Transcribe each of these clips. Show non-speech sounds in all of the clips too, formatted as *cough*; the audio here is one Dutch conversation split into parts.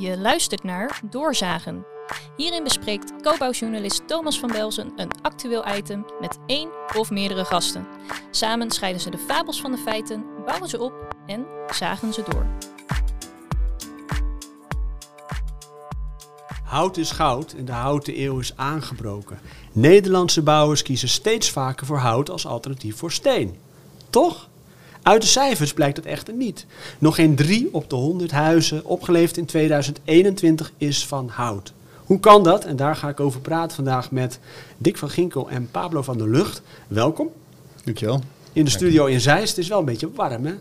Je luistert naar Doorzagen. Hierin bespreekt co-bouwjournalist Thomas van Belzen een actueel item met één of meerdere gasten. Samen scheiden ze de fabels van de feiten, bouwen ze op en zagen ze door. Hout is goud en de houten eeuw is aangebroken. Nederlandse bouwers kiezen steeds vaker voor hout als alternatief voor steen. Toch? Uit de cijfers blijkt dat echter niet. Nog geen drie op de 100 huizen opgeleverd in 2021 is van hout. Hoe kan dat? En daar ga ik over praten vandaag met Dick van Ginkel en Pablo van der Lucht. Welkom. Dankjewel. In de studio in Zeist. Het is wel een beetje warm, hè?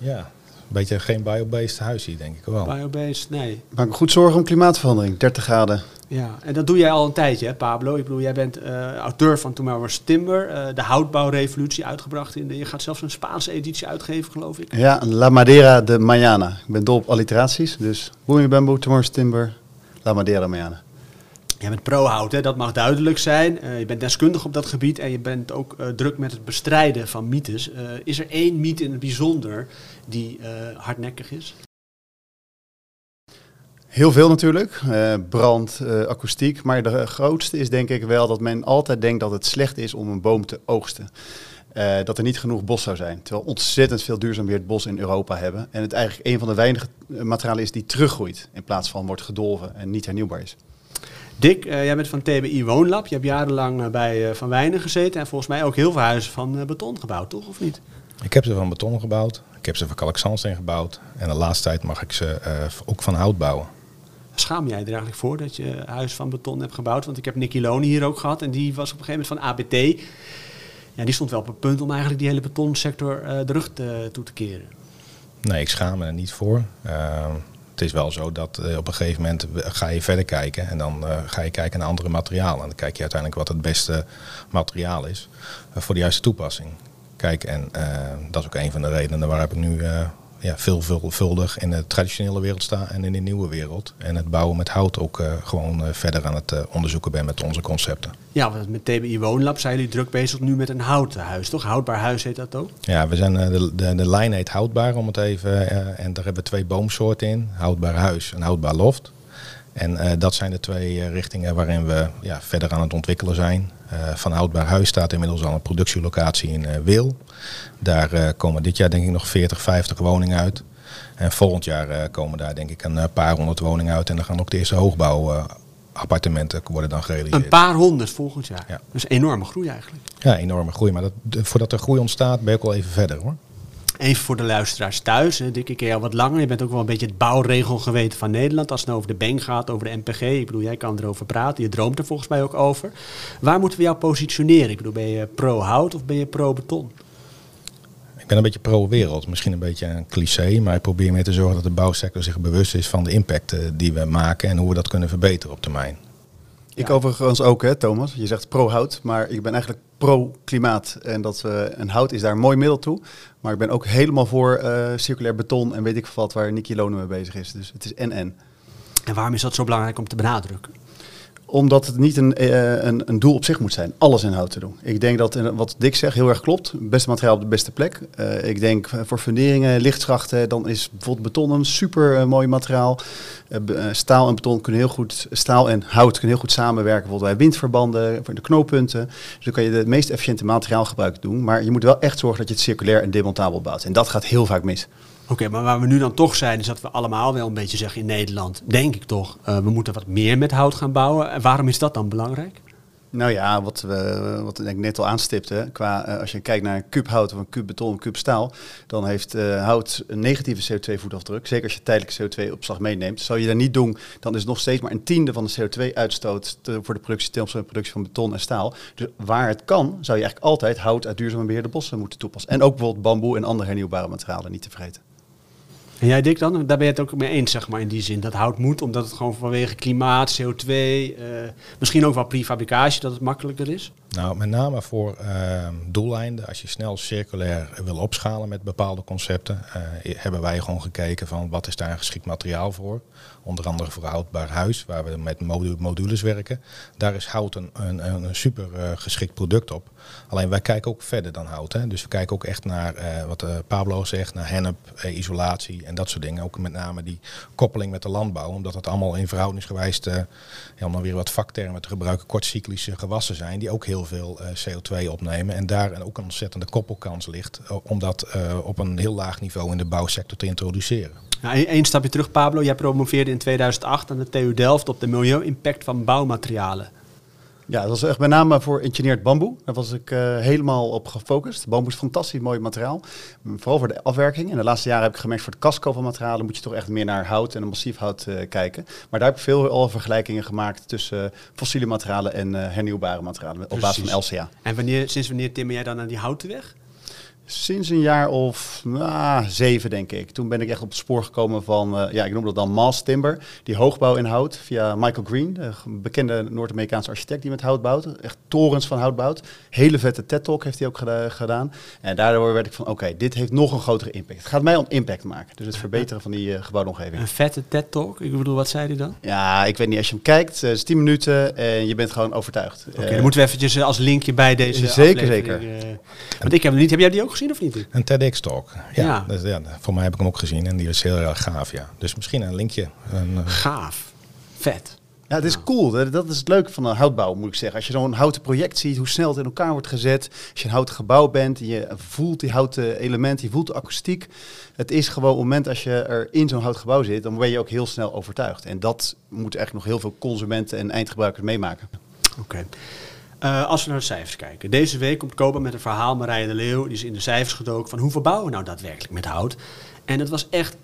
Ja, beetje geen biobased huis hier, denk ik wel. Biobased, nee. Maak me goed zorgen om klimaatverandering. 30 graden. Ja, en dat doe jij al een tijdje, hè, Pablo? Ik bedoel, jij bent eh, auteur van Tomorrow's Timber, eh, de houtbouwrevolutie uitgebracht. In de, je gaat zelfs een Spaanse editie uitgeven, geloof ik. Ja, La Madera de Mañana. Ik ben dol op alliteraties. Dus Booming Bamboo, Tomorrow's Timber, La Madera Mañana. Jij bent pro-hout, dat mag duidelijk zijn. Eh, je bent deskundig op dat gebied en je bent ook eh, druk met het bestrijden van mythes. Eh, is er één mythe in het bijzonder die hardnekkig is? Heel veel natuurlijk. Brand, akoestiek. Maar de grootste is denk ik wel dat men altijd denkt dat het slecht is om een boom te oogsten. Dat er niet genoeg bos zou zijn. Terwijl ontzettend veel duurzaam het bos in Europa hebben. En het eigenlijk een van de weinige materialen is die teruggroeit. In plaats van wordt gedolven en niet hernieuwbaar is. Dick, eh, jij bent van TBI Woonlab. Je hebt jarenlang eh, bij eh, Van Wijnen gezeten en volgens mij ook heel veel huizen van beton gebouwd, toch? Of niet? Ik heb ze van beton gebouwd. Ik heb ze van kalkzandsteen gebouwd. En de laatste tijd mag ik ze ook van hout bouwen. Schaam jij er eigenlijk voor dat je huis van beton hebt gebouwd? Want ik heb Nicky Loni hier ook gehad en die was op een gegeven moment van ABT. Ja, die stond wel op het punt om eigenlijk die hele betonsector de rug toe te keren. Nee, ik schaam me er niet voor. Eh, het is wel zo dat eh, op een gegeven moment ga je verder kijken. En dan eh, ga je kijken naar andere materialen. En dan kijk je uiteindelijk wat het beste materiaal is eh, voor de juiste toepassing. Kijk, en dat is ook een van de redenen waarom ik nu ja, veel, veelvuldig in de traditionele wereld sta en in de nieuwe wereld. En het bouwen met hout ook eh, gewoon eh, verder aan het eh, onderzoeken ben met onze concepten. Ja, want met TBI Woonlab zijn jullie druk bezig nu met een houten huis, toch? Houdbaar huis heet dat ook? Ja, we zijn, de, de, de lijn heet houdbaar om het even. en daar hebben we twee boomsoorten in: houdbaar huis en houdbaar loft. En eh, dat zijn de twee eh, richtingen waarin we ja, verder aan het ontwikkelen zijn. Eh, van houdbaar huis staat inmiddels al een productielocatie in Wil. Daar komen dit jaar denk ik nog 40, 50 woningen uit. En volgend jaar komen daar denk ik een paar honderd woningen uit. En dan gaan ook de eerste hoogbouwappartementen worden dan gerealiseerd. Een paar honderd volgend jaar. Ja. Dus enorme groei eigenlijk. Ja, enorme groei. Maar dat, voordat er groei ontstaat, ben ik wel even verder hoor. Even voor de luisteraars thuis. Hè. Dick, ik ken jou wat langer. Je bent ook wel een beetje het bouwregelgeweten van Nederland. Als het nou over de bank gaat, over de MPG. Ik bedoel, jij kan erover praten. Je droomt er volgens mij ook over. Waar moeten we jou positioneren? Ik bedoel, ben je pro-hout of ben je pro-beton? Ik ben een beetje pro-wereld. Misschien een beetje een cliché, maar ik probeer mee te zorgen dat de bouwsector zich bewust is van de impact eh, die we maken en hoe we dat kunnen verbeteren op termijn. Ik Ja. overigens ook, hè, Thomas. Je zegt pro-hout, maar ik ben eigenlijk pro-klimaat. En dat we, een hout is daar een mooi middel toe. Maar ik ben ook helemaal voor eh, circulair beton en weet ik wat waar Nicky Lonen mee bezig is. Dus het is en-en. En waarom is dat zo belangrijk om te benadrukken? Omdat het niet een, eh, een, een doel op zich moet zijn, alles in hout te doen. Ik denk dat eh, wat Dick zegt heel erg klopt. Beste materiaal op de beste plek. Eh, ik denk voor funderingen, lichtschachten, dan is bijvoorbeeld beton een super mooi materiaal. Staal en beton kunnen heel goed, staal en hout kunnen heel goed samenwerken. Bijvoorbeeld bij windverbanden, voor de knooppunten. Dus dan kan je het meest efficiënte materiaalgebruik doen. Maar je moet wel echt zorgen dat je het circulair en demontabel bouwt. En dat gaat heel vaak mis. Oké, maar waar we nu dan toch zijn, is dat we allemaal wel een beetje zeggen in Nederland, denk ik toch, eh, we moeten wat meer met hout gaan bouwen. En waarom is dat dan belangrijk? Nou ja, wat, we, wat ik net al aanstipte, qua, eh, als je kijkt naar een kuub hout of een kuub beton, een kuub staal, dan heeft eh, hout een negatieve CO2-voetafdruk. Zeker als je tijdelijke CO2-opslag meeneemt. Zou je dat niet doen, dan is nog steeds maar een tiende van de CO2-uitstoot voor de productie, van de productie van beton en staal. Dus waar het kan, zou je eigenlijk altijd hout uit duurzaam beheerde bossen moeten toepassen. En ook bijvoorbeeld bamboe en andere hernieuwbare materialen niet te vergeten. En jij Dick dan? Daar ben je het ook mee eens, zeg maar, in die zin. Dat hout moet, omdat het gewoon vanwege klimaat, CO2, eh, misschien ook wel prefabricatie, dat het makkelijker is. Nou, met name voor uh, doeleinden, als je snel circulair wil opschalen met bepaalde concepten, uh, hebben wij gewoon gekeken van wat is daar een geschikt materiaal voor. Onder andere voor houdbaar huis, waar we met modules werken. Daar is hout een, een, een super uh, geschikt product op. Alleen wij kijken ook verder dan hout. Hè. Dus we kijken ook echt naar wat Pablo zegt, naar hennep, isolatie en dat soort dingen. Ook met name die koppeling met de landbouw, omdat het allemaal in verhoudingsgewijs, om dan weer wat vaktermen te gebruiken, kortcyclische gewassen zijn, die ook heel veel uh, CO2 opnemen. En daar ook een ontzettende koppelkans ligt uh, om dat uh, op een heel laag niveau in de bouwsector te introduceren. Eén stapje terug, Pablo. Jij promoveerde in 2008 aan de TU Delft op de milieu-impact van bouwmaterialen. Ja, dat was echt met name voor engineerd bamboe. Daar was ik uh, helemaal op gefocust. Bamboe is fantastisch mooi materiaal. Vooral voor de afwerking. En de laatste jaren heb ik gemerkt voor het casco van materialen moet je toch echt meer naar hout en massief hout uh, kijken. Maar daar heb ik veel al vergelijkingen gemaakt tussen uh, fossiele materialen en hernieuwbare materialen op basis van LCA. En wanneer, sinds wanneer timmer jij dan aan die houten weg? Sinds een jaar of nou, zeven, denk ik. Toen ben ik echt op het spoor gekomen van, uh, ja, ik noem dat dan mass timber. Die hoogbouw in hout via Michael Green, een bekende Noord-Amerikaanse architect die met hout bouwt. Echt torens van hout bouwt. Hele vette TED-talk heeft hij ook geda gedaan. En daardoor werd ik van, oké, okay, dit heeft nog een grotere impact. Het gaat mij om impact maken. Dus het verbeteren van die uh, gebouwde omgeving. Een vette TED-talk? Ik bedoel, wat zei hij dan? Ja, ik weet niet. Als je hem kijkt, het is 10 minuten en je bent gewoon overtuigd. Oké, okay, dan moeten we eventjes als linkje bij deze Zeker, zeker. Want ik heb hem niet. Heb jij die ook gezien of niet? Een TEDx-talk. Ja, ja. Dus, ja. Voor mij heb ik hem ook gezien en die is heel erg gaaf. Ja. Dus misschien een linkje. Een, gaaf. Vet. Ja, het is cool. Dat is het leuke van een houtbouw, moet ik zeggen. Als je zo'n houten project ziet, hoe snel het in elkaar wordt gezet. Als je een houten gebouw bent, je voelt die houten elementen, je voelt de akoestiek. Het is gewoon op het moment als je er in zo'n houten gebouw zit, dan ben je ook heel snel overtuigd. En dat moeten eigenlijk nog heel veel consumenten en eindgebruikers meemaken. Oké. Okay. Uh, als we naar de cijfers kijken. Deze week komt Koba met een verhaal, Marije de Leeuw, die is in de cijfers gedoken van hoeveel bouwen we nou daadwerkelijk met hout. En het was echt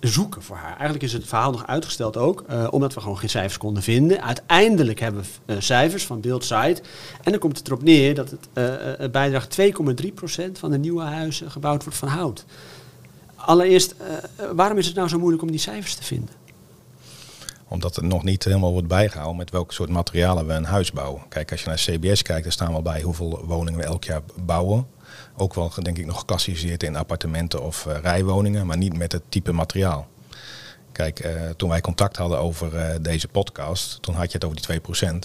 zoeken voor haar. Eigenlijk is het verhaal nog uitgesteld ook, uh, omdat we gewoon geen cijfers konden vinden. Uiteindelijk hebben we uh, cijfers van Buildsite. En dan komt het erop neer dat het bijdraagt 2,3% van de nieuwe huizen gebouwd wordt van hout. Allereerst, waarom is het nou zo moeilijk om die cijfers te vinden? Omdat het nog niet helemaal wordt bijgehouden met welke soort materialen we een huis bouwen. Kijk, als je naar CBS kijkt, dan staan wel bij hoeveel woningen we elk jaar bouwen. Ook wel, denk ik, nog geclassificeerd in appartementen of uh, rijwoningen, maar niet met het type materiaal. Kijk, uh, toen wij contact hadden over uh, deze podcast, toen had je het over die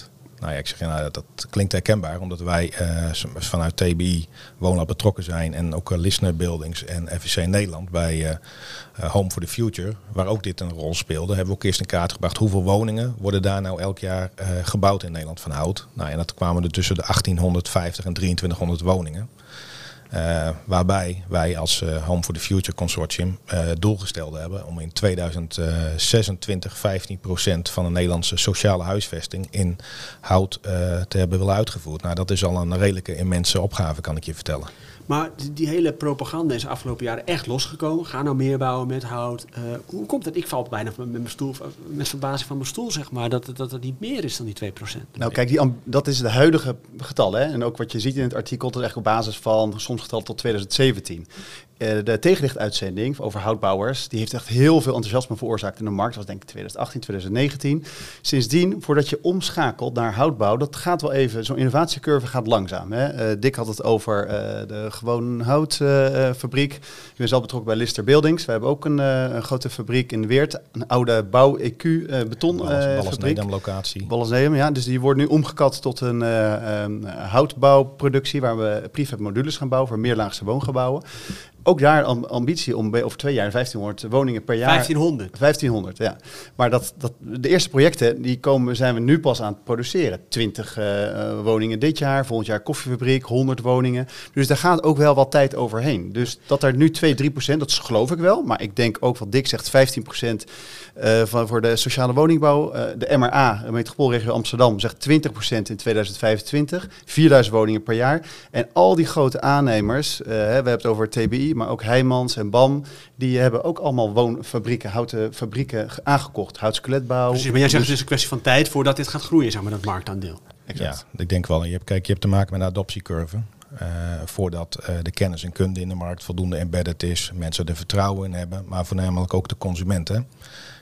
2%. Nou ja, ik zeg, nou, dat, klinkt herkenbaar, omdat wij uh, vanuit TBI Woonlab betrokken zijn en ook uh, Listener Buildings en FVC Nederland bij uh, Home for the Future, waar ook dit een rol speelde, hebben we ook eerst in kaart gebracht hoeveel woningen worden daar nou elk jaar gebouwd in Nederland van hout. Nou, en dat kwamen er tussen de 1850 en 2300 woningen. Uh, waarbij wij als uh, Home for the Future Consortium uh, doelgesteld hebben om in 2026 15% van de Nederlandse sociale huisvesting in hout te hebben willen uitgevoerd. Nou, dat is al een redelijke immense opgave, kan ik je vertellen. Maar die, hele propaganda is de afgelopen jaren echt losgekomen. Ga nou meer bouwen met hout. Uh, hoe komt het? Ik val bijna met mijn stoel, met verbazing van mijn stoel, zeg maar, dat, dat het niet meer is dan die 2%. Nou, kijk, die, dat is de huidige getal. Hè? En ook wat je ziet in het artikel, dat is echt op basis van soms getal tot 2017. Uh, de tegenlichtuitzending over houtbouwers, die heeft echt heel veel enthousiasme veroorzaakt in de markt. Dat was denk ik 2018, 2019. Sindsdien, voordat je omschakelt naar houtbouw, dat gaat wel even, zo'n innovatiecurve gaat langzaam. Hè? Uh, Dick had het over uh, de gewone houtfabriek. ik ben zelf betrokken bij Lister Buildings. We hebben ook een, een grote fabriek in Weert, een oude bouw-EQ betonfabriek. Ballas locatie. Ballas ja. Dus die wordt nu omgekat tot een um, houtbouwproductie, waar we prefab modules gaan bouwen voor meerlaagse woongebouwen ook daar ambitie om over twee jaar 1500 woningen per jaar. 1500? 1500, ja. Maar dat, dat, de eerste projecten die komen, zijn we nu pas aan het produceren. 20 uh, woningen dit jaar, volgend jaar koffiefabriek, 100 woningen. Dus daar gaat ook wel wat tijd overheen. Dus dat er nu 2, 3 procent, dat geloof ik wel. Maar ik denk ook wat Dick zegt, 15 procent uh, van, voor de sociale woningbouw. Uh, de MRA, de metropoolregio Amsterdam, zegt 20 procent in 2025. 4000 woningen per jaar. En al die grote aannemers, we hebben het over TBI, maar ook Heijmans en BAM, die hebben ook allemaal woonfabrieken, houten fabrieken aangekocht. Houtskeletbouw. Precies, maar jij zegt het is een kwestie van tijd voordat dit gaat groeien, zeg maar, dat marktaandeel. Exact. Ja, ik denk wel. Je hebt, kijk, je hebt te maken met een adoptiecurve. Uh, voordat uh, de kennis en kunde in de markt voldoende embedded is, mensen er vertrouwen in hebben, maar voornamelijk ook de consumenten.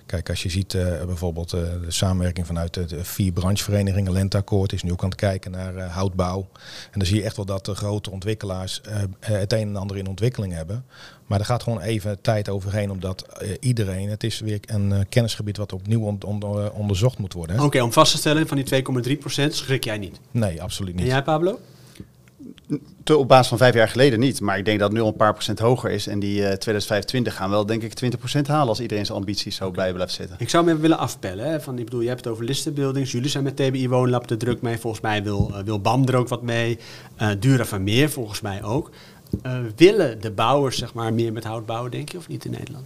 Kijk, als je ziet eh, bijvoorbeeld eh, de samenwerking vanuit de, de vier brancheverenigingen, Lenteakkoord is nu ook aan het kijken naar eh, houtbouw. En dan zie je echt wel dat de grote ontwikkelaars eh, eh, het een en ander in ontwikkeling hebben. Maar er gaat gewoon even tijd overheen, omdat eh, iedereen, het is weer een eh, kennisgebied wat opnieuw on- on- eh, onderzocht moet worden. Oké, om vast te stellen, van die 2,3% schrik jij niet. Nee, absoluut En niet. jij, Pablo? Te- op basis van vijf jaar geleden niet. Maar ik denk dat het nu al een paar procent hoger is. En die eh 2025 gaan wel denk ik 20% halen als iedereen zijn ambities zo bij blijft zitten. Ik zou hem even willen afpellen. Hè? Van, ik bedoel, je hebt het over listenbuildings. Jullie zijn met TBI Woonlab er druk mee. Volgens mij wil, eh, wil BAM er ook wat mee. Eh Dura van Meer volgens mij ook. Willen de bouwers zeg maar, meer met hout bouwen, denk je, of niet in Nederland?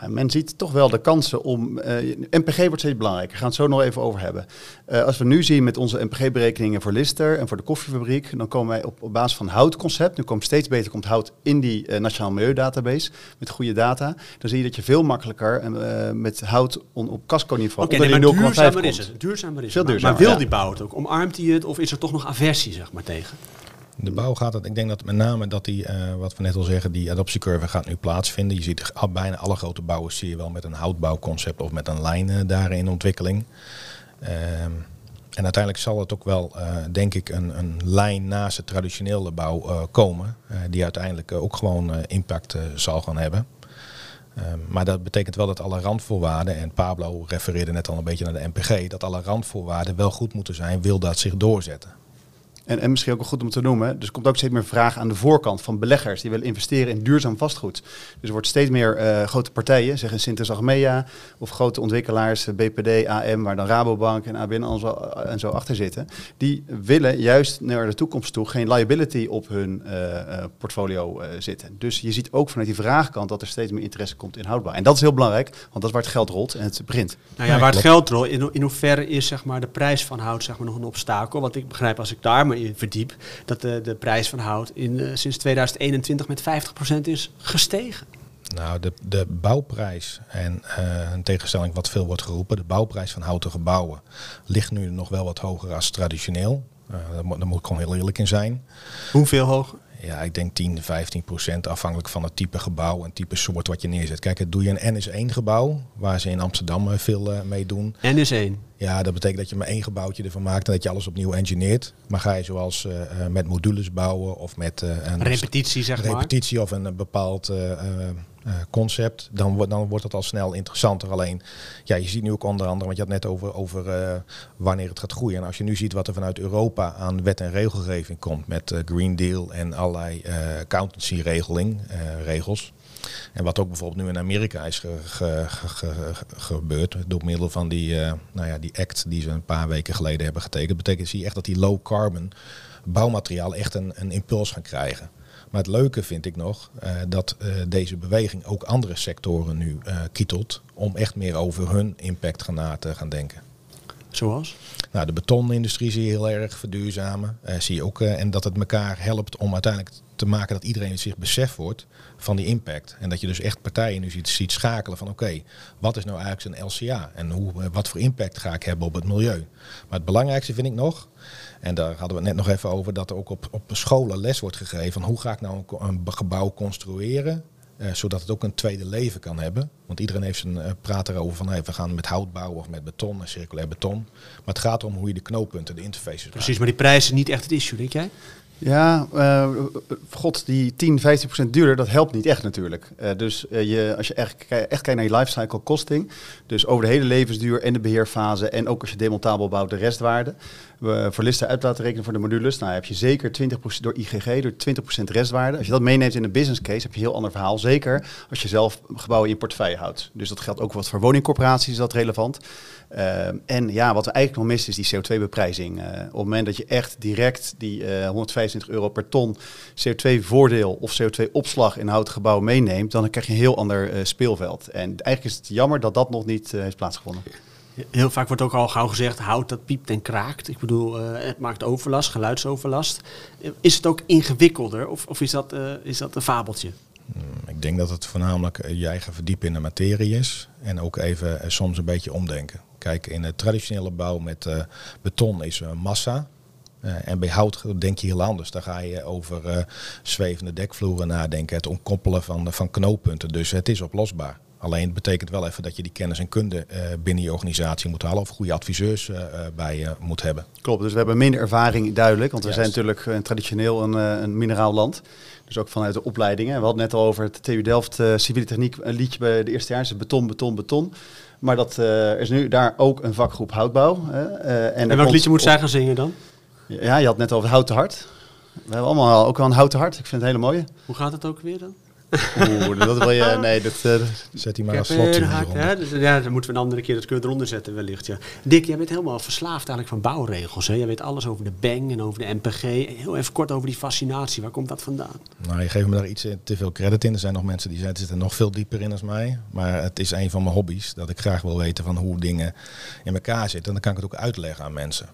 Ja, men ziet toch wel de kansen om. eh, NPG wordt steeds belangrijker. Daar gaan we het zo nog even over hebben. Eh, als we nu zien met onze NPG-berekeningen voor Lister en voor de koffiefabriek, dan komen wij op, op basis van houtconcept. Nu komt steeds beter komt hout in die eh, Nationaal Milieudatabase met goede data. Dan zie je dat je veel makkelijker met hout on- op casco-niveau Oké, onder nee, die maar 0,5 duurzamer is het. Duurzamer is Veel het. Maar- duurzamer, maar wil ja. die bouw het ook? Omarmt hij het of is er toch nog aversie zeg maar, tegen? De bouw gaat het, ik denk dat met name dat die, eh, wat we net al zeggen, die adoptiecurve gaat nu plaatsvinden. Je ziet bijna alle grote bouwers zie je wel met een houtbouwconcept of met een lijn eh, daar in ontwikkeling. Ehm, en uiteindelijk zal het ook wel, eh, denk ik, een, een lijn naast de traditionele bouw komen. die uiteindelijk ook gewoon impact zal gaan hebben. Ehm, maar dat betekent wel dat alle randvoorwaarden, en Pablo refereerde net al een beetje naar de NPG, dat alle randvoorwaarden wel goed moeten zijn, wil dat zich doorzetten. En, en misschien ook wel goed om te noemen, dus er komt ook steeds meer vraag aan de voorkant van beleggers die willen investeren in duurzaam vastgoed. Dus er wordt steeds meer eh, grote partijen, zeg een Sintes Achmea of grote ontwikkelaars, eh, BPD, AM, waar dan Rabobank en ABN en zo, en zo achter zitten. Die willen juist naar de toekomst toe geen liability op hun eh, eh, portfolio eh, zitten. Dus je ziet ook vanuit die vraagkant dat er steeds meer interesse komt in houdbaar. En dat is heel belangrijk, want dat is waar het geld rolt en het begint. Nou ja, waar het geld rol, in, ho- in hoeverre is zeg maar, de prijs van hout zeg maar, nog een obstakel? Want ik begrijp als ik daar me in verdiep, dat de, de prijs van hout in, eh, sinds 2021 met 50% is gestegen. Nou, de, de bouwprijs en eh in tegenstelling wat veel wordt geroepen, de bouwprijs van houten gebouwen ligt nu nog wel wat hoger als traditioneel. Eh daar, moet, daar moet ik gewoon heel eerlijk in zijn. Hoeveel hoger? Ja, ik denk 10, 15 procent afhankelijk van het type gebouw en type soort wat je neerzet. Kijk, doe je een NS1 gebouw, waar ze in Amsterdam veel mee doen. N is één. Ja, dat betekent dat je maar één gebouwtje ervan maakt en dat je alles opnieuw engineert. Maar ga je zoals eh, eh, met modules bouwen of met eh, een Repetitie zeg maar. repetitie of een bepaald concept, dan, wordt dan wordt het al snel interessanter. Alleen, ja, je ziet nu ook onder andere, want je had net over, over wanneer het gaat groeien. En als je nu ziet wat er vanuit Europa aan wet en regelgeving komt met Green Deal en allerlei accountancy regeling, eh, regels. En wat ook bijvoorbeeld nu in Amerika is ge- ge- ge- ge- ge- gebeurd, door middel van die, eh, nou ja, die act die ze een paar weken geleden hebben getekend, betekent zie je echt dat die low carbon bouwmateriaal echt een, een impuls gaan krijgen. Maar het leuke vind ik nog eh, dat eh, deze beweging ook andere sectoren nu eh kietelt om echt meer over hun impact gaan na te gaan denken. Zoals? Nou, de betonindustrie zie je heel erg verduurzamen. Zie je ook, en dat het elkaar helpt om uiteindelijk te maken dat iedereen zich beseft wordt van die impact. En dat je dus echt partijen nu ziet, ziet schakelen van oké, wat is nou eigenlijk zijn LCA? En hoe, eh, wat voor impact ga ik hebben op het milieu? Maar het belangrijkste vind ik nog, en daar hadden we het net nog even over, dat er ook op, op scholen les wordt gegeven van hoe ga ik nou een, een gebouw construeren eh, zodat het ook een tweede leven kan hebben. Want iedereen heeft zijn eh, praat erover van hey, we gaan met hout bouwen of met beton, en circulair beton. Maar het gaat om hoe je de knooppunten, de interfaces Precies, maar die prijs is niet echt het issue, denk jij? Ja, eh, god, die 10, 15 procent duurder, dat helpt niet echt natuurlijk. Eh, dus eh, je, als je echt, echt kijkt naar je lifecycle costing, dus over de hele levensduur en de beheerfase en ook als je demontabel bouwt, de restwaarde. We voor listen uit laten rekenen voor de modules, nou heb je zeker 20% door IGG, door 20% restwaarde. Als je dat meeneemt in een business case, heb je een heel ander verhaal. Zeker als je zelf gebouwen in je portefeuille houdt. Dus dat geldt ook wat voor woningcorporaties, is dat relevant. Ehm, en ja, wat we eigenlijk nog missen is die CO2-beprijzing. op het moment dat je echt direct die eh 125 euro per ton CO2-voordeel of CO2-opslag in een houten gebouw meeneemt, dan krijg je een heel ander eh, speelveld. En eigenlijk is het jammer dat dat nog niet eh, heeft plaatsgevonden. Heel vaak wordt ook al gauw gezegd, hout dat piept en kraakt. Ik bedoel, eh, het maakt overlast, geluidsoverlast. Eh, Is het ook ingewikkelder of, of is, dat, eh, is dat een fabeltje? Mm, Ik denk dat het voornamelijk eh, je eigen verdiepen in de materie is. En ook even eh, soms een beetje omdenken. Kijk, in de traditionele bouw met eh, beton is eh, massa. Eh, en bij hout denk je heel anders. Dan ga je over zwevende dekvloeren nadenken. Het ontkoppelen van, van knooppunten. Dus het is oplosbaar. Alleen het betekent wel even dat je die kennis en kunde binnen je organisatie moet halen of goede adviseurs bij je moet hebben. Klopt, dus we hebben minder ervaring duidelijk, want we Juist. zijn natuurlijk een traditioneel een, een mineraal land. Dus ook vanuit de opleidingen. We hadden net al over het TU Delft civiele techniek, een liedje bij de eerste jaar, is beton, beton, beton. Maar dat eh, er is nu daar ook een vakgroep houtbouw. eh, en En welk liedje moet op- zij gaan zingen dan? Ja, je had net over het houten hart. We hebben allemaal ook wel een houten hart. Ik vind het hele mooie. Hoe gaat het ook weer dan? Oeh, dat wil je. *laughs* Nee, dat. eh, Zet die maar als slot in hè? Dus, ja, dan moeten we een andere keer dat kunnen eronder zetten wellicht. Ja. Dick, jij bent helemaal verslaafd eigenlijk van bouwregels. Hè? Jij weet alles over de BANG en over de MPG. Heel even kort over die fascinatie. Waar komt dat vandaan? Nou, je geeft me daar iets eh, te veel credit in. Er zijn nog mensen die zitten er nog veel dieper in als mij. Maar het is een van mijn hobby's. Dat ik graag wil weten van hoe dingen in elkaar zitten. En dan kan ik het ook uitleggen aan mensen.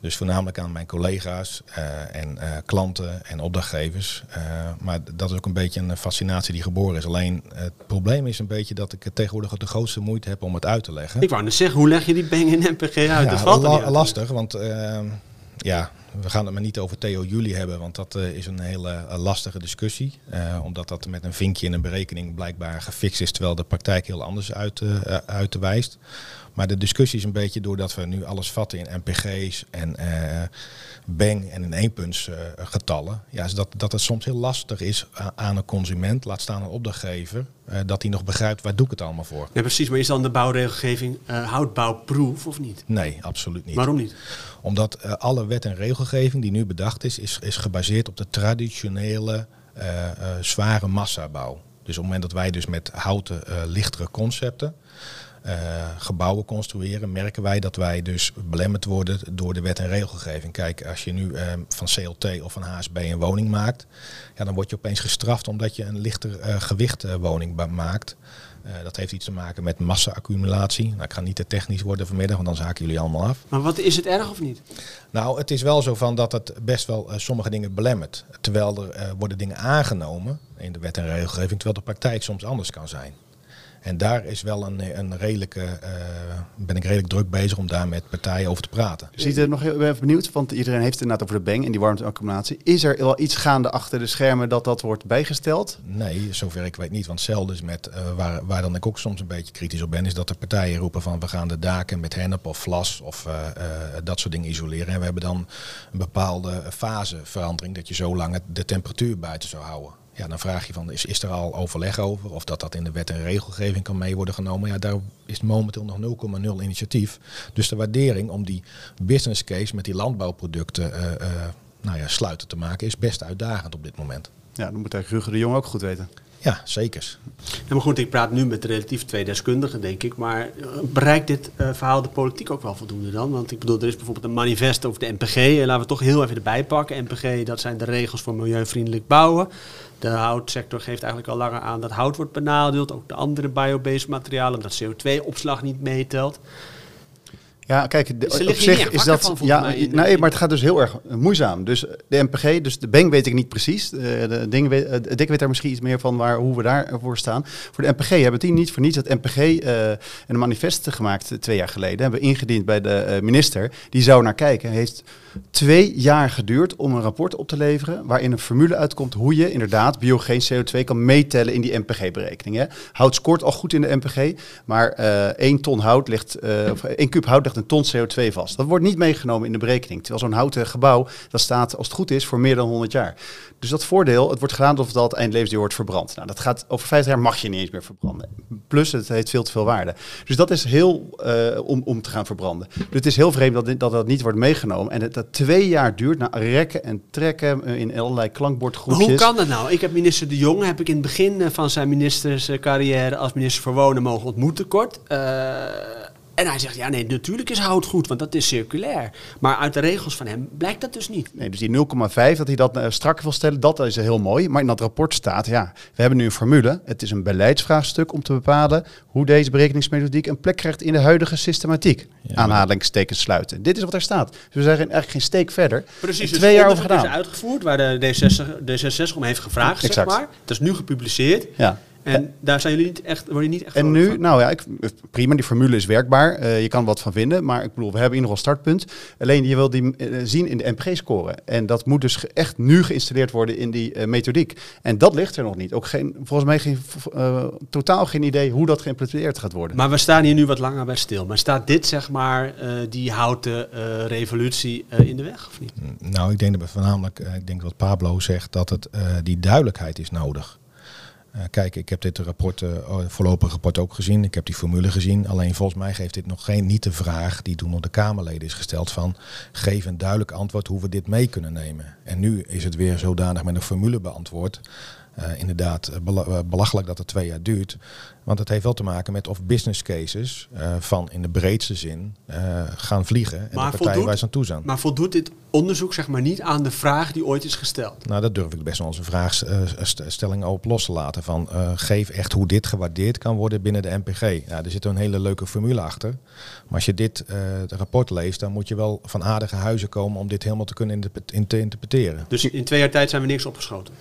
Dus voornamelijk aan mijn collega's eh, en eh, klanten en opdrachtgevers. Eh, maar dat is ook een beetje een fascinatie die geboren is. Alleen het probleem is een beetje dat ik tegenwoordig de grootste moeite heb om het uit te leggen. Ik wou net zeggen, hoe leg je die BANG en MPG uit? Ja, dat valt la- lastig, want ehm, ja, we gaan het maar niet over Theo Juli hebben, want dat is een hele lastige discussie. Omdat dat met een vinkje in een berekening blijkbaar gefixt is, terwijl de praktijk heel anders uit, uit wijst. Maar de discussie is een beetje doordat we nu alles vatten in MPG's en eh bang en in eenpunts eh. Ja, is dat, dat het soms heel lastig is a- aan een consument, laat staan een opdrachtgever, eh, dat hij nog begrijpt waar doe ik het allemaal voor. Nee, precies. Maar is dan de bouwregelgeving eh houtbouwproof of niet? Nee, absoluut niet. Waarom niet? Omdat eh, alle wet en regelgeving die nu bedacht is, is, is gebaseerd op de traditionele eh, eh, zware massabouw. Dus op het moment dat wij dus met houten eh, lichtere concepten eh, gebouwen construeren, merken wij dat wij dus belemmerd worden door de wet en regelgeving. Kijk, als je nu eh, van CLT of van HSB een woning maakt, ja, dan word je opeens gestraft omdat je een lichter eh, gewicht eh, woning maakt. Eh, dat heeft iets te maken met massa-accumulatie. Nou, ik ga niet te technisch worden vanmiddag, want dan zaken jullie allemaal af. Maar wat is het erg of niet? Nou, het is wel zo van dat het best wel eh, sommige dingen belemmert. Terwijl er eh, worden dingen aangenomen in de wet en regelgeving, terwijl de praktijk soms anders kan zijn. En daar is wel een, een redelijke, eh, ben ik redelijk druk bezig om daar met partijen over te praten. Ziet er nog heel even benieuwd, want iedereen heeft het inderdaad over de bang en die warmteaccumulatie. Is er wel iets gaande achter de schermen dat dat wordt bijgesteld? Nee, zover ik weet niet. Want zelden is met, eh, waar, waar dan ik ook soms een beetje kritisch op ben, is dat de partijen roepen van we gaan de daken met hennep of vlas of eh, dat soort dingen isoleren. En we hebben dan een bepaalde faseverandering dat je zo lang de temperatuur buiten zou houden. Ja, dan vraag je van, is, is er al overleg over? Of dat dat in de wet en regelgeving kan mee worden genomen? Ja, daar is momenteel nog 0,0 initiatief. Dus de waardering om die business case met die landbouwproducten eh, eh, nou ja, sluiten te maken is best uitdagend op dit moment. Ja, dan moet eigenlijk Ruger de Jong ook goed weten. Ja, zeker. Ja, maar goed, ik praat nu met relatief twee deskundigen, denk ik. Maar eh, bereikt dit eh, verhaal de politiek ook wel voldoende dan? Want ik bedoel, er is bijvoorbeeld een manifest over de NPG. En laten we het toch heel even erbij pakken. NPG, dat zijn de regels voor milieuvriendelijk bouwen. De houtsector geeft eigenlijk al langer aan dat hout wordt benadeeld. Ook de andere biobased materialen, omdat CO2-opslag niet meetelt. Ja, kijk, de- Ze op zich is dat. van, ja, mij, in- nee, maar het gaat dus heel erg moeizaam. Dus de MPG, dus de Bang weet ik niet precies. De ding weet, eh, Dick weet daar misschien iets meer van waar, hoe we daarvoor staan. Voor de MPG hebben die niet voor niets het MPG eh, een manifest gemaakt eh, twee jaar geleden. Hebben we ingediend bij de minister. Die zou naar kijken. Heeft twee jaar geduurd om een rapport op te leveren. waarin een formule uitkomt hoe je inderdaad biogeen CO2 kan meetellen in die MPG-berekening. Hout scoort al goed in de MPG, maar 1 ton hout ligt, of 1 kuub hout een ton CO2 vast. Dat wordt niet meegenomen in de berekening. Terwijl zo'n houten gebouw, dat staat als het goed is voor meer dan 100 jaar. Dus dat voordeel, het wordt gedaan of dat eindlevensduur wordt verbrand. Nou, dat gaat over 50 jaar mag je niet eens meer verbranden. Plus het heeft veel te veel waarde. Dus dat is heel eh, om, om te gaan verbranden. Dus het is heel vreemd dat dat, dat niet wordt meegenomen. En het, dat twee jaar duurt, na rekken en trekken eh, in allerlei Maar klankbordgroepjes. hoe kan dat nou? Ik heb minister De Jonge heb ik in het begin eh, van zijn ministerscarrière als minister voor Wonen mogen ontmoeten kort. En hij zegt, ja nee, natuurlijk is hout goed, want dat is circulair. Maar uit de regels van hem blijkt dat dus niet. Nee, dus die 0,5, dat hij dat eh, strak wil stellen, dat is heel mooi. Maar in dat rapport staat, ja, we hebben nu een formule. Het is een beleidsvraagstuk om te bepalen hoe deze berekeningsmethodiek een plek krijgt in de huidige systematiek. Ja, Aanhalingstekens sluiten. Dit is wat er staat. Dus we zijn eigenlijk geen steek verder. Precies, Twee jaar over gedaan. is uitgevoerd waar de D66, D66 om heeft gevraagd, zeg Exact. maar. Dat is nu gepubliceerd. Ja. En daar zijn jullie niet echt, worden jullie niet echt En nu, van? nou ja, ik, prima, die formule is werkbaar. Eh, je kan wat van vinden, maar ik bedoel, we hebben in ieder geval startpunt. Alleen je wil die eh, zien in de MPG-score. En dat moet dus echt nu geïnstalleerd worden in die eh, methodiek. En dat ligt er nog niet. Ook geen, volgens mij geen, eh, totaal geen idee hoe dat geïmplementeerd gaat worden. Maar we staan hier nu wat langer bij stil. Maar staat dit, zeg maar, eh, die houten eh, revolutie eh, in de weg, of niet? Nou, ik denk dat we voornamelijk, eh, ik denk wat Pablo zegt, dat het, eh, die duidelijkheid is nodig. Eh, kijk, ik heb dit rapport, eh, oh, voorlopig rapport ook gezien. Ik heb die formule gezien. Alleen volgens mij geeft dit nog geen, niet de vraag die toen door de Kamerleden is gesteld van geef een duidelijk antwoord hoe we dit mee kunnen nemen. En nu is het weer zodanig met een formule beantwoord. Eh, inderdaad, eh, bela- eh, belachelijk dat het twee jaar duurt. Want het heeft wel te maken met of business cases van in de breedste zin gaan vliegen. En Maar de partijen voldoet- waar ze aan toe zijn. Maar voldoet dit onderzoek, zeg maar, niet aan de vraag die ooit is gesteld? Nou, dat durf ik best wel een vraagstelling op los te laten. Van, geef echt hoe dit gewaardeerd kan worden binnen de NPG. Ja, er zit een hele leuke formule achter. Maar als je dit het rapport leest, dan moet je wel van aardige huizen komen om dit helemaal te kunnen interpre- in te interpreteren. Dus in twee jaar tijd zijn we niks opgeschoten.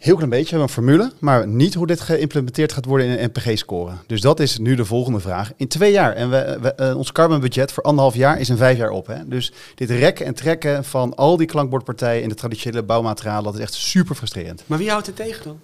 Heel klein beetje, we hebben een formule, maar niet hoe dit geïmplementeerd gaat worden in een NPG-score. Dus dat is nu de volgende vraag. In twee jaar, en we, we, eh, ons carbonbudget voor anderhalf jaar is in vijf jaar op. Hè? Dus dit rekken en trekken van al die klankbordpartijen in de traditionele bouwmaterialen, dat is echt super frustrerend. Maar wie houdt het tegen dan?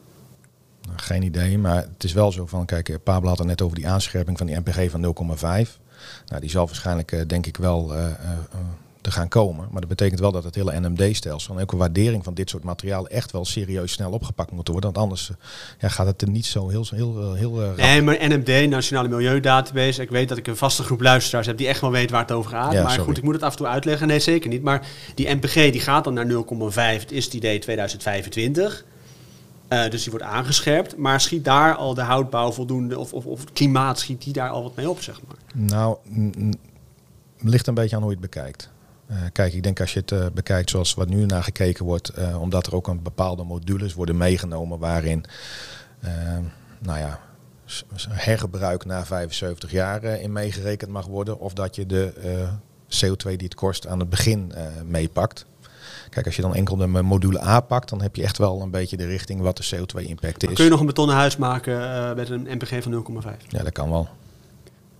Nou, geen idee, maar het is wel zo van, kijk, eh, Pablo had het net over die aanscherping van die NPG van 0,5. Nou, die zal waarschijnlijk, eh, denk ik, wel eh, eh, eh, te gaan komen. Maar dat betekent wel dat het hele NMD-stelsel en ook een waardering van dit soort materialen echt wel serieus snel opgepakt moet worden. Want anders eh, ja, gaat het er niet zo heel, heel, heel, heel eh, rap. Nee, maar NMD, Nationale Milieudatabase. Ik weet dat ik een vaste groep luisteraars heb die echt wel weet waar het over gaat. Ja, maar sorry. goed, ik moet het af en toe uitleggen. Nee, zeker niet. Maar die NPG die gaat dan naar 0,5. Het is het idee 2025. Eh, dus die wordt aangescherpt. Maar schiet daar al de houtbouw voldoende, of, of, of het klimaat, schiet die daar al wat mee op, zeg maar? Nou, ligt een beetje aan hoe je het bekijkt. Eh, kijk, ik denk als je het eh, bekijkt zoals wat nu naar gekeken wordt, eh, omdat er ook een bepaalde modules worden meegenomen waarin, nou ja, hergebruik na 75 jaar in meegerekend mag worden, of dat je de eh, CO2 die het kost aan het begin meepakt. Kijk, als je dan enkel de module A pakt, dan heb je echt wel een beetje de richting wat de CO2-impact Maar is. kun je nog een betonnen huis maken met een NPG van 0,5? Ja, dat kan wel.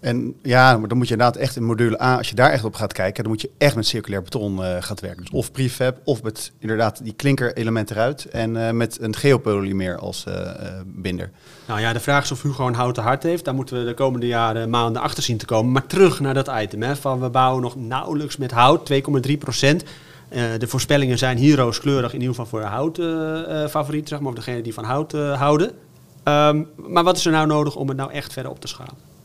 En ja, dan moet je inderdaad echt in module A, als je daar echt op gaat kijken, dan moet je echt met circulair beton eh gaan werken. Dus of prefab, of met inderdaad die klinker-element eruit en eh, met een geopolymer als eh, binder. Nou ja, de vraag is of Hugo een houten hart heeft. Daar moeten we de komende jaren, maanden achter zien te komen. Maar terug naar dat item. Hè, van we bouwen nog nauwelijks met hout, 2,3 procent. De voorspellingen zijn hier rooskleurig, in ieder geval voor hout favoriet, zeg maar, of degene die van hout houden. Ehm, maar wat is er nou nodig om het nou echt verder op te schalen?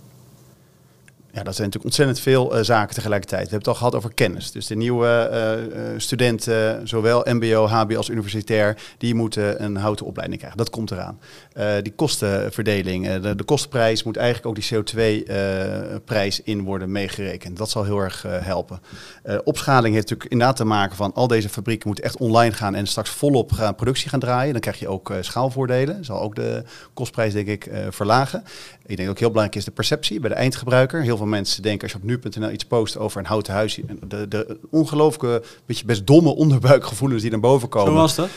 Ja, dat zijn natuurlijk ontzettend veel eh, zaken tegelijkertijd. We hebben het al gehad over kennis. Dus de nieuwe eh, eh, studenten, zowel mbo, hbo als universitair, die moeten een houten opleiding krijgen. Dat komt eraan. Die kostenverdeling, de, de kostprijs moet eigenlijk ook die CO2-prijs in worden meegerekend. Dat zal heel erg helpen. Opschaling heeft natuurlijk inderdaad te maken van al deze fabrieken moeten echt online gaan en straks volop gaan productie gaan draaien. Dan krijg je ook schaalvoordelen. Zal ook de kostprijs denk ik verlagen. Ik denk ook heel belangrijk is de perceptie bij de eindgebruiker. Heel veel mensen denken als je op nu.nl iets post over een houten huis, de, de ongelooflijke, beetje best domme onderbuikgevoelens die naar boven komen. Zo was dat.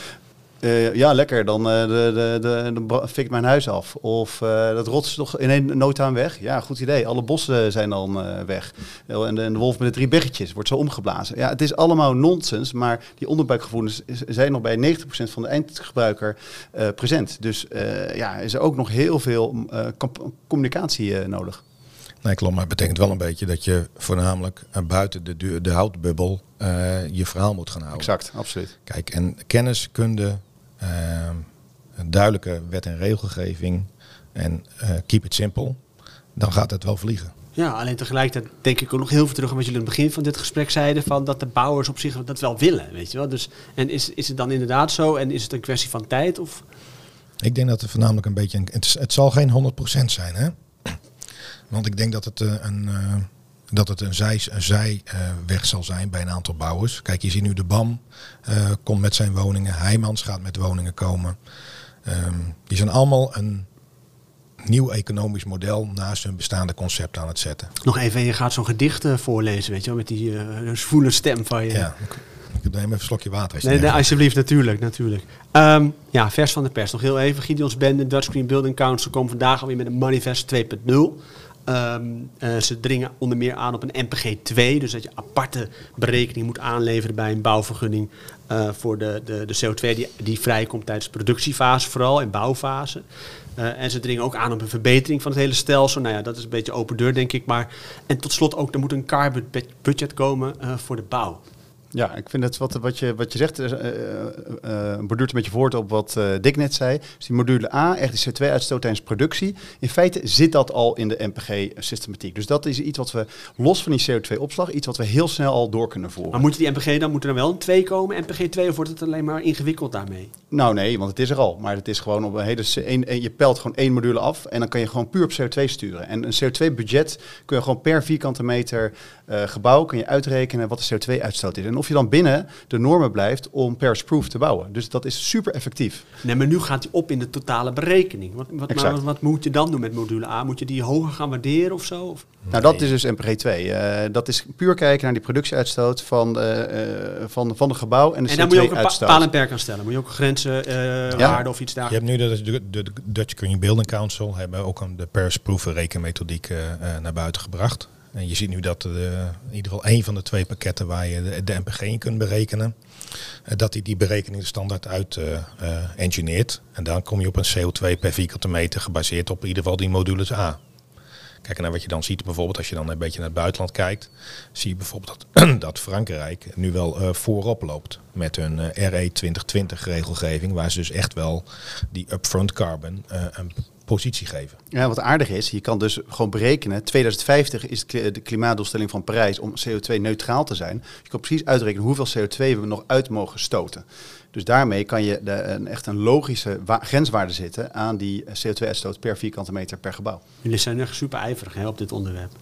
Eh, ja, lekker. Dan, eh de, de, de, dan bra- fik ik mijn huis af. Of eh, dat rot is toch in een nood aan weg. Ja, goed idee. Alle bossen zijn dan weg. En de, en de wolf met de drie biggetjes wordt zo omgeblazen. Ja, het is allemaal nonsens. Maar die onderbuikgevoelens zijn nog bij 90% van de eindgebruiker present. Dus ja, is er ook nog heel veel com- communicatie nodig. Nee, klopt. Maar het betekent wel een beetje dat je voornamelijk eh, buiten de, de houtbubbel eh, je verhaal moet gaan houden. Exact, absoluut. Kijk, en kennis, kunde, eh, een duidelijke wet en regelgeving en eh, keep it simple, dan gaat het wel vliegen. Ja, alleen tegelijkertijd denk ik ook nog heel veel terug aan wat jullie aan het begin van dit gesprek zeiden. Van dat de bouwers op zich dat wel willen, weet je wel. Dus, en is, is het dan inderdaad zo en is het een kwestie van tijd? Of Ik denk dat het voornamelijk een beetje, een, het, het zal geen 100% zijn, hè? Want ik denk dat het eh, een, eh, dat het een, zij, een zijweg zal zijn bij een aantal bouwers. Kijk, je ziet nu de BAM eh, komt met zijn woningen, Heijmans gaat met woningen komen. Ehm, die zijn allemaal een nieuw economisch model naast hun bestaande concept aan het zetten. nog even, je gaat zo'n gedicht eh, voorlezen, weet je wel, met die eh zwoele stem van je. Ja, Ik neem even een slokje water. Nee, nee, alsjeblieft, natuurlijk, natuurlijk. Ehm, ja, vers van de pers. Nog heel even. Gideon's Bende, Dutch Green Building Council, komt vandaag alweer met een manifest 2.0. Ehm, eh, ze dringen onder meer aan op een MPG 2, dus dat je aparte berekening moet aanleveren bij een bouwvergunning eh, voor de, de, de CO2 die, die vrijkomt tijdens de productiefase vooral en bouwfase. Eh, en ze dringen ook aan op een verbetering van het hele stelsel. Nou ja, dat is een beetje open deur, denk ik. Maar, en tot slot ook, er moet een carbon bud- budget komen voor de bouw. Ja, ik vind het wat, wat, je, wat je zegt, eh, eh, borduurt een beetje voort op wat eh, Dick net zei. Dus die module A, echt die CO2-uitstoot tijdens productie. In feite zit dat al in de MPG-systematiek. Dus dat is iets wat we, los van die CO2-opslag, iets wat we heel snel al door kunnen voeren. Maar moet je die MPG dan, moet er dan wel een 2 komen, MPG 2, of wordt het alleen maar ingewikkeld daarmee? Nou nee, want het is er al. Maar het is gewoon op een hele... één- je pelt gewoon één module af en dan kan je gewoon puur op CO2 sturen. En een CO2-budget kun je gewoon per vierkante meter gebouw kun je uitrekenen wat de CO2-uitstoot is. En of je dan binnen de normen blijft om Paris-proof te bouwen. Dus dat is super effectief. Nee, maar nu gaat die op in de totale berekening. Wat, wat, Exact. maar wat moet je dan doen met module A? Moet je die hoger gaan waarderen of zo? Of? Nou, dat is dus MPG 2. Eh, dat is puur kijken naar die productieuitstoot van, eh, eh, van, van het gebouw en de En daar moet je ook een pa- CO2-uitstoot. paal en perk aan stellen. Moet je ook grenzen, eh waarden of iets daar. Je hebt nu de, de, de Dutch Green Building Council hebben ook een, de Paris-proof rekenmethodiek eh, naar buiten gebracht. En je ziet nu dat de, in ieder geval één van de twee pakketten waar je de, MPG in kunt berekenen, eh, dat die die berekening er standaard uit eh, eh. En dan kom je op een CO2 per vierkante meter gebaseerd op in ieder geval die modules A. Kijk naar wat je dan ziet, bijvoorbeeld als je dan een beetje naar het buitenland kijkt, zie je bijvoorbeeld dat, *clears throat* dat Frankrijk nu wel eh, voorop loopt met hun eh, RE 2020 regelgeving, waar ze dus echt wel die upfront carbon eh, een positie geven. Ja, wat aardig is, je kan dus gewoon berekenen. 2050 is de klimaatdoelstelling van Parijs om CO2-neutraal te zijn. Je kan precies uitrekenen hoeveel CO2 we nog uit mogen stoten. Dus daarmee kan je de, een, echt een logische wa- grenswaarde zitten aan die CO2-uitstoot per vierkante meter per gebouw. Jullie zijn echt super ijverig hè, op dit onderwerp.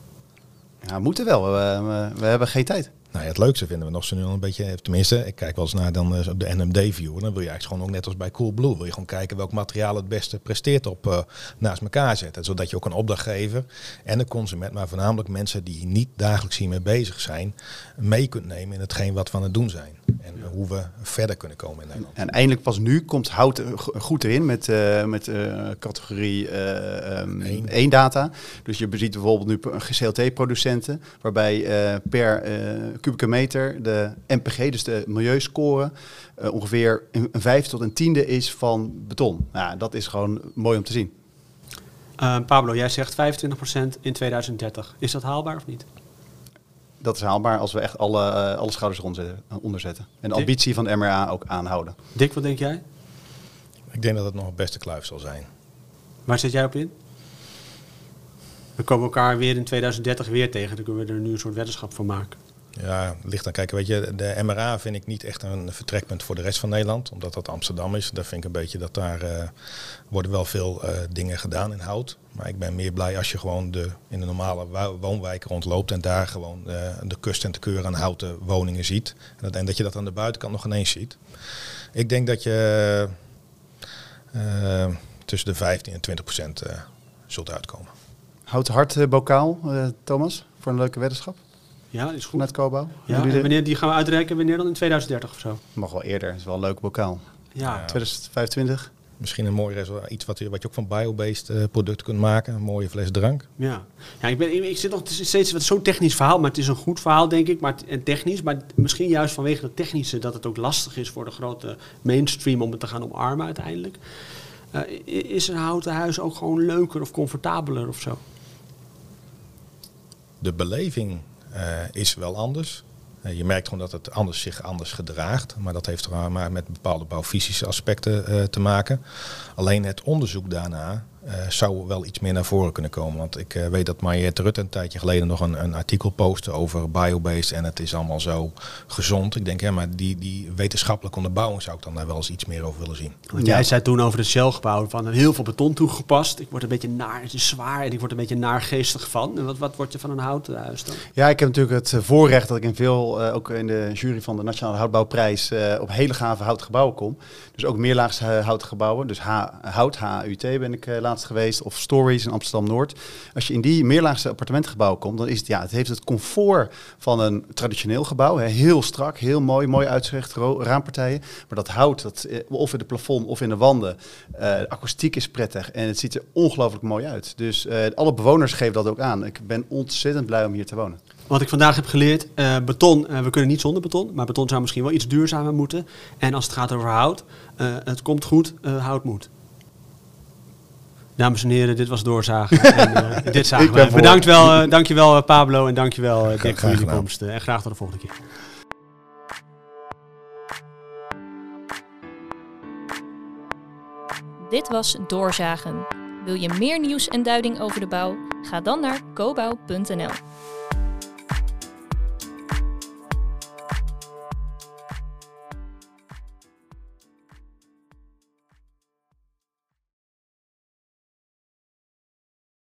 Ja, we moeten wel. We, we, we hebben geen tijd. Nou ja, het leukste vinden we nog zo nu al een beetje, tenminste, ik kijk wel eens naar dan, eh, op de NMD-view. Dan wil je eigenlijk gewoon ook net als bij Coolblue, wil je gewoon kijken welk materiaal het beste presteert op eh, naast elkaar zetten. Zodat je ook een opdrachtgever en een consument, maar voornamelijk mensen die niet dagelijks hiermee bezig zijn, mee kunt nemen in hetgeen wat we aan het doen zijn. En hoe we verder kunnen komen in Nederland. En eindelijk pas nu komt hout go- goed erin met, eh, met categorie eh, ehm, Eén. 1 data. Dus je ziet bijvoorbeeld nu CLT-producenten, waarbij per kubieke meter de MPG, dus de milieuscore, eh, ongeveer een, een vijfde tot een tiende is van beton. Nou, dat is gewoon mooi om te zien. Eh, Pablo, jij zegt 25% in 2030. Is dat haalbaar of niet? Dat is haalbaar als we echt alle, eh, alle schouders eronder onder zetten. En de ambitie van de MRA ook aanhouden. Dick, wat denk jij? Ik denk dat het nog het beste kluif zal zijn. Waar zit jij op in? We komen elkaar weer in 2030 weer tegen. Dan kunnen we er nu een soort weddenschap van maken. Ja, ligt aan kijken. Weet je, de MRA vind ik niet echt een vertrekpunt voor de rest van Nederland. Omdat dat Amsterdam is. Daar vind ik een beetje dat daar eh, worden wel veel eh, dingen gedaan in hout. Maar ik ben meer blij als je gewoon de, in de normale wo- woonwijken rondloopt. En daar gewoon eh, de kust en de keur aan houten woningen ziet. En dat, dat je dat aan de buitenkant nog ineens ziet. Ik denk dat je tussen de 15 en 20 procent zult uitkomen. Hout hard bokaal, Thomas, voor een leuke weddenschap Ja, is goed. vanuit Cobouw. Ja, en wanneer die gaan we uitreiken? Wanneer dan? In 2030 of zo? Mag wel eerder, het is wel een leuk bokaal. Ja. Ja. 2025. Misschien een mooi resultaat. Iets wat je, wat je ook van biobased eh, producten kunt maken. Een mooie fles drank. Ja, ja ik, ben, ik zit nog het is steeds wat zo'n technisch verhaal, maar het is een goed verhaal, denk ik. Maar, en technisch, maar misschien juist vanwege het technische dat het ook lastig is voor de grote mainstream om het te gaan omarmen uiteindelijk. Eh, is een houten huis ook gewoon leuker of comfortabeler of zo? De beleving is wel anders. Eh, je merkt gewoon dat het anders zich anders gedraagt. Maar dat heeft er maar met bepaalde bouwfysische aspecten eh, te maken. Alleen het onderzoek daarna eh, zou wel iets meer naar voren kunnen komen. Want ik eh, weet dat Mariette Rutte een tijdje geleden nog een, een artikel postte over biobased. En het is allemaal zo gezond. Ik denk, hè, maar die, die wetenschappelijke onderbouwing zou ik dan daar wel eens iets meer over willen zien. Want Ja. jij zei toen over het Shell-gebouw van heel veel beton toegepast. Ik word een beetje naar, het is zwaar en ik word een beetje naargeestig van. En wat, wat word je van een houten huis dan? Ja, ik heb natuurlijk het eh, voorrecht dat ik in veel, eh, ook in de jury van de Nationale Houtbouwprijs, eh, op hele gave houten gebouwen kom. Dus ook meerlaagse eh, houten gebouwen. Dus H, hout, HUT ben ik eh, laatst geweest, of Stories in Amsterdam-Noord. Als je in die meerlaagse appartementengebouwen komt, dan is het, ja, het heeft het comfort van een traditioneel gebouw. Hè. Heel strak, heel mooi, mooi uitzicht, raampartijen. Maar dat hout, dat, eh, of in de plafond of in de wanden, eh, de akoestiek is prettig en het ziet er ongelooflijk mooi uit. Dus eh, alle bewoners geven dat ook aan. Ik ben ontzettend blij om hier te wonen. Wat ik vandaag heb geleerd, beton, we kunnen niet zonder beton, maar beton zou misschien wel iets duurzamer moeten. En als het gaat over hout, het komt goed, hout moet. Dames en heren, dit was Doorzagen. *laughs* en, eh, dit zagen Ik ben we. Bedankt wel, eh, dankjewel eh, Pablo en dankjewel uh, Dick voor jullie gedaan. komst. en graag tot de volgende keer. Dit was Doorzagen. Wil je meer nieuws en duiding over de bouw? Ga dan naar cobouw.nl.